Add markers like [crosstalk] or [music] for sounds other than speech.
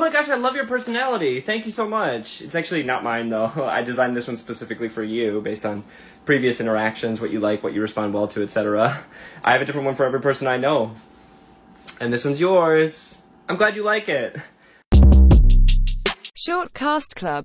Oh my gosh, I love your personality. Thank you so much. It's actually not mine though. [laughs] I designed this one specifically for you based on previous interactions, what you like, what you respond well to, etc. I have a different one for every person I know. And this one's yours. I'm glad you like it. Short Cast Club